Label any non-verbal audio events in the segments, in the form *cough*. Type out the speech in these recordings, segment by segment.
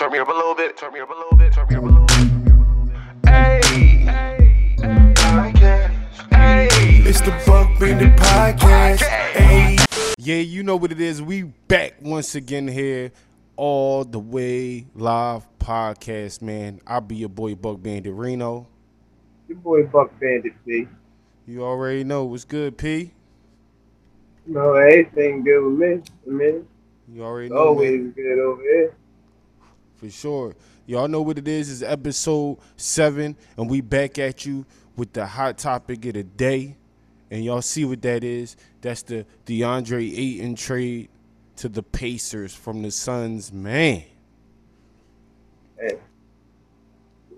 turn me up a little bit, turn me up a little bit, turn me up a little bit. Hey, hey, It's the Buck Bandit Podcast. Hey. Yeah, you know what it is. We back once again here, all the way live podcast, man. I'll be your boy Buck Bandit Reno. Your boy Buck Bandit P. You already know what's good, P. You know, everything good with me. I mean, You already it's know, man. always good over here. For sure. Y'all know what it is. It's episode seven, and we back at you with the hot topic of the day. And y'all see what that is. That's the DeAndre Ayton trade to the Pacers from the Suns. Man, Hey.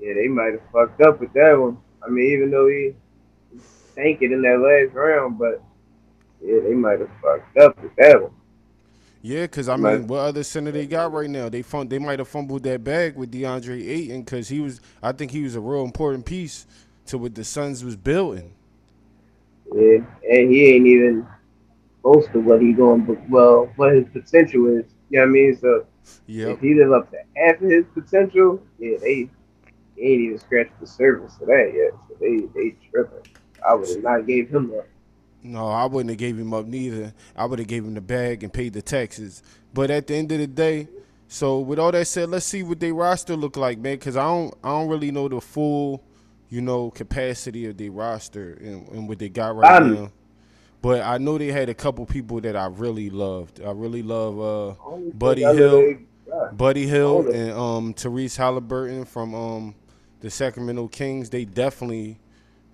Yeah, they might have fucked up with that one. I mean, even though he sank it in that last round, but yeah, they might have fucked up with that one. Yeah, because I Right. mean, what other center they got right now? They fun, they might have fumbled that bag with DeAndre Ayton because he was. I think he was a real important piece to what the Suns was building. Yeah, and he ain't even close to what he going, but well, what his potential is. You know what I mean? So Yep. if he live up to half of his potential, yeah, they, they ain't even scratched the surface of that yet. So they they tripping. I would have not gave him up. No, I wouldn't have gave him up neither. I would have gave him the bag and paid the taxes. But at the end of the day, so with all that said, let's see what their roster look like, man. Because I don't, I don't really know the full, you know, capacity of their roster and, and what they got right Um, now. But I know they had a couple people that I really loved. I really love uh, Buddy Hield. Buddy Hield and um Tyrese Haliburton from um the Sacramento Kings, they definitely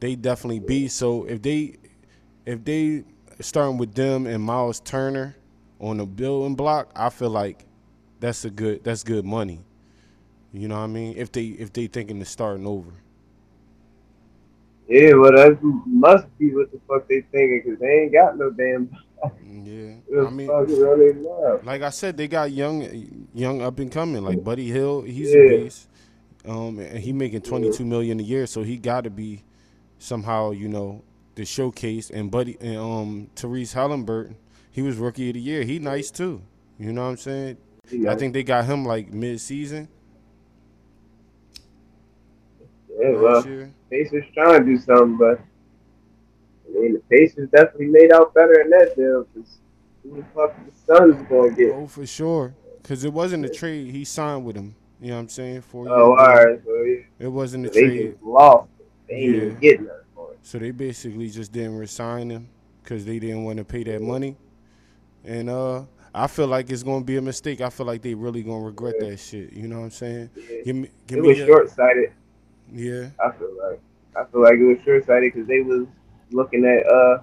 they definitely beat. So if they if they starting with them and Miles Turner on the building block, I feel like that's a good that's good money. You know what I mean? If they if they thinking of starting over. Yeah, well, that must be what the fuck they thinking, because they ain't got no damn. *laughs* Yeah. I mean fuck is on their love. like I said, they got young, young up and coming. Like Buddy Hield, he's Yeah. a beast. Um, and he making twenty two million a year, so he got to be somehow, you know, the showcase. And Buddy and um, Tyrese Haliburton, he was rookie of the year. He nice too. You know what I'm saying? I think they got him like mid season Yeah, well. Pacers trying to do something, but I mean, the Pacers definitely made out better in that deal, because who the fuck the Suns to get? Oh, for sure. Cause it wasn't a trade. He signed with him. You know what I'm saying? For Oh, all right. So yeah, It wasn't a they trade. just lost. They ain't Yeah. even getting nothing for it. So they basically just didn't resign him because they didn't want to pay that money. And uh, I feel like it's gonna be a mistake. I feel like they really gonna regret that shit. You know what I'm saying? Yeah. Give me, give It me. was a- short sighted. yeah, I feel like I feel like it was short sighted because they was looking at uh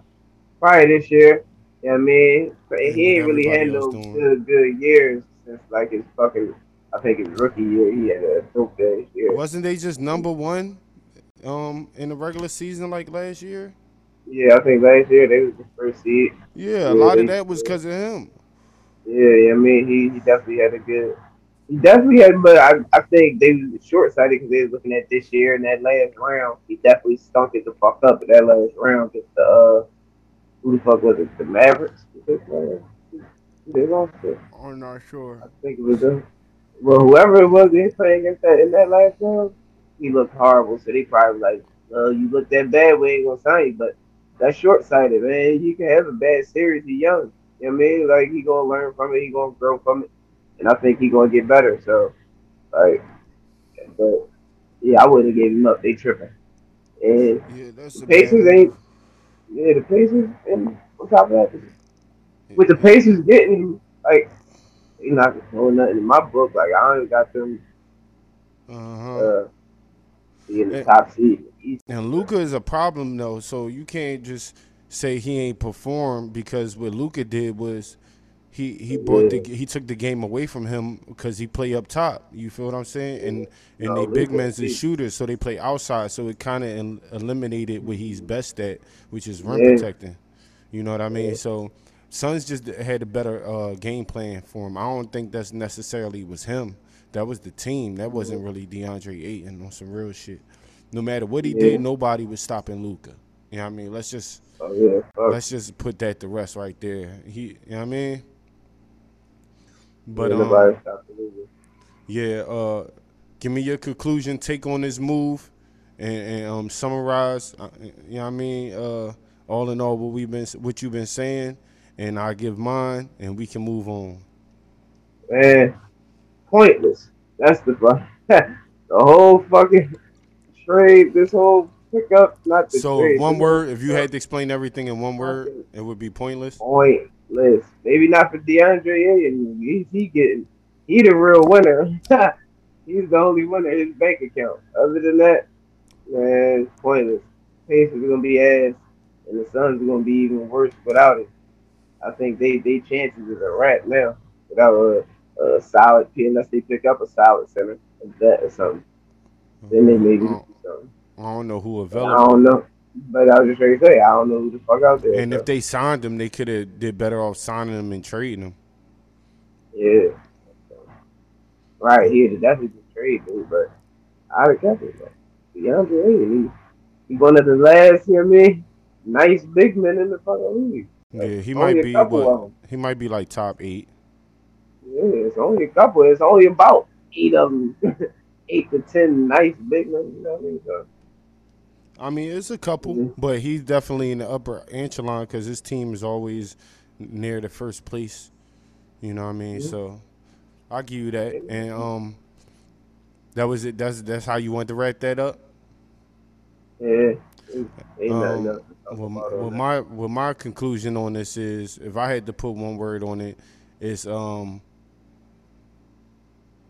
prior this year. You know what I mean, And he ain't really had no good good years since like his fucking. I think his rookie year he had a dope year. wasn't they just number one, um, in the regular season like last year? Yeah, I think last year they was the first seed. Yeah, a Yeah, lot of that was because of him. Yeah, yeah, I mean he, he definitely had a good. He definitely had, but I, I think they was short sighted because they was looking at this year and that last round. He definitely stunk it the fuck up in that last round. Just the uh, who the fuck was it? The Mavericks. Uh, They lost it. I'm not sure. I think it was them. Well, whoever it was they playing against that in that last round, he looked horrible. So they probably like, well, you look that bad, we ain't gonna sign you. But that's short sighted, man. You can have a bad series. He young. You know what I mean? Like he gonna learn from it. He gonna grow from it, and I think he gonna get better. So, like, but yeah, I wouldn't have gave him up. They tripping. And Yeah, that's the Pacers bad- ain't. Yeah, the Pacers, and on top of that, with the Pacers getting like they not doing nothing in my book. Like I don't even got them Uh-huh. uh being the And- top seed. in. And Luka is a problem though, so you can't just say he ain't performed because what Luka did was he he brought the he took the game away from him because he play up top. You feel what I'm saying? And and No, they big men's shooters, so they play outside. So it kind of eliminated what he's best at, which is rim Yeah. protecting. You know what I mean? So Suns just had a better uh, game plan for him. I don't think that's necessarily was him. That was the team. That wasn't really DeAndre Ayton on some real shit. No matter what he Yeah. did, nobody was stopping Luka. You know what I mean? Let's just Oh yeah, let's just put that to rest right there. He, you know what I mean? But Yeah, um, nobody stopped the Luka. yeah, uh, give me your conclusion, take on this move, and, and um, summarize. Uh, you know what I mean? Uh, all in all, what we've been, what you've been saying, and I give mine, and we can move on. Man, pointless. That's the fun. *laughs* the whole fucking trade, this whole pickup, not the So trade. one word, if you had to explain everything in one word, it would be pointless. pointless. Maybe not for DeAndre. He's he getting he the real winner. *laughs* He's the only winner in his bank account. Other than that, man, it's pointless. Pacers are gonna be ass, and the Suns are gonna be even worse without it. I think they they chances is a wrap now without a, a solid P unless they pick up a solid center, a vet or something. Then they mm-hmm. maybe do something. I don't know who I don't know. But I was just ready to say, I don't know who the fuck out there. And so, if they signed him, they could have did better off signing him and trading him. yeah. Right, he would definitely be trade dude, but I'd have kept it. But DeAndre Ayton, he, he one of the last, you know what I mean? Nice big men in the fucking league. Yeah, he Only might be couple of what? 'em. He might be like top eight. Yeah, it's only a couple. It's only about eight of them. *laughs* eight to ten nice big men, you know what I mean? So, I mean, it's a couple, Mhm. but he's definitely in the upper echelon because his team is always near the first place. You know what I mean? Mhm. So I'll give you that. And um, that was it. That's that's how you want to wrap that up. yeah. Ain't Um, else to talk Well, well, my well, my conclusion on this is, if I had to put one word on it, it's um,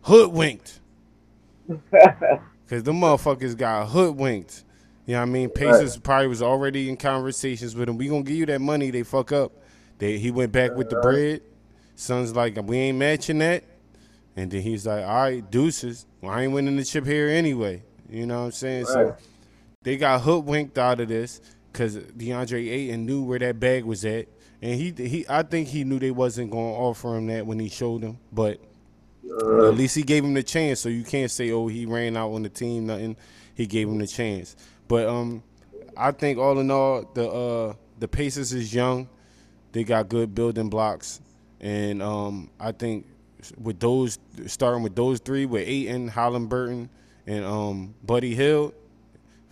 hoodwinked. *laughs* Cause the motherfuckers got hoodwinked. You know what I mean? Pacers probably was already in conversations with him. We gonna give you that money. They fuck up. They he went back with the bread. Suns like, we ain't matching that. And then he's like, all right, deuces. Well, I ain't winning the chip here anyway. You know what I'm saying? So they got hoodwinked out of this because DeAndre Ayton knew where that bag was at. And he he I think he knew they wasn't gonna offer him that when he showed him. But Uh, at least he gave him the chance, so you can't say, "Oh, he ran out on the team." Nothing. He gave him the chance. But um, I think all in all, the uh the Pacers is young. They got good building blocks, and um, I think with those starting with those three, with Ayton, Holland Burton, and um Buddy Hield,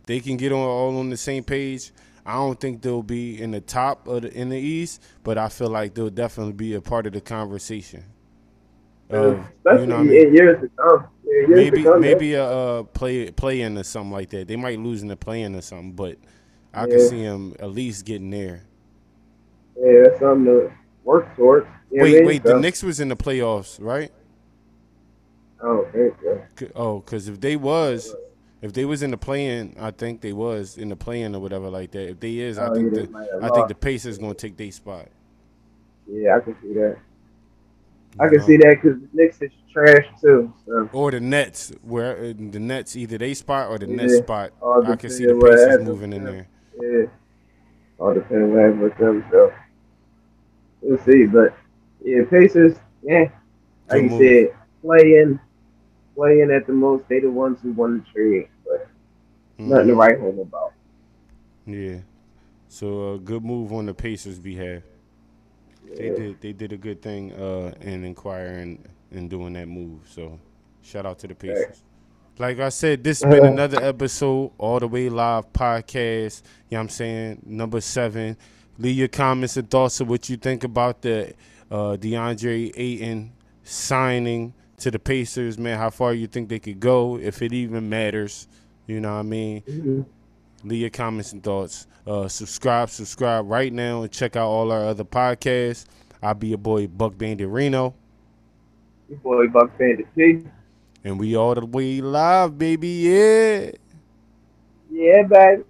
they can get on all on the same page. I don't think they'll be in the top of the in the East, but I feel like they'll definitely be a part of the conversation. Of, especially you know what I mean? in years to come. Years maybe to come, maybe a uh, play play in or something like that. They might lose in the play in or something, but I can see them at least getting there. Yeah, that's something to work towards. You I wait, mean? wait, So, the Knicks was in the playoffs, right? I don't think so. C- Oh, because if they was, if they was in the play-in, I think they was in the play-in or whatever like that. If they is, I Oh, think the I think the Pacers gonna take their spot. Yeah, I can see that. I can know? see that because the Knicks is trash too. So Or the Nets, where uh, the Nets either they spot or the Yeah, Nets spot. all I can see the Pacers moving in there. yeah, all depends what happens with them. So we'll see. But yeah, Pacers. Yeah, like Good you move. said, playing, playing at the most. They the ones who won the trade, but nothing to write home about. Yeah. So uh, good move on the Pacers' behalf. They did they did a good thing uh, in inquiring and doing that move. So shout out to the Pacers. Like I said, this has been another episode, all the way live podcast. You know what I'm saying? Number seven. Leave your comments and thoughts of what you think about the uh, DeAndre Ayton signing to the Pacers, man. How far you think they could go, if it even matters. You know what I mean? Mhm. Leave your comments and thoughts. Uh, subscribe, subscribe right now, and check out all our other podcasts. I'll be your boy Buck Bandit Reno, Your boy Buck Bandit P. and we all the way live, baby. Yeah. Yeah, baby.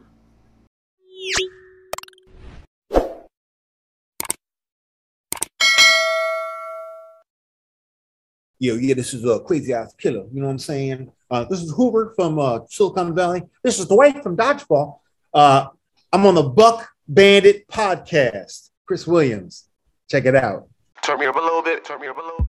Yo, yeah, this is a crazy ass killer. You know what I'm saying? Uh, this is Hoover from uh, Silicon Valley. This is Dwight from Dodgeball. Uh, I'm on the Buck Bandit podcast. Chris Williams, check it out. Turn me up a little bit. Turn me up a little.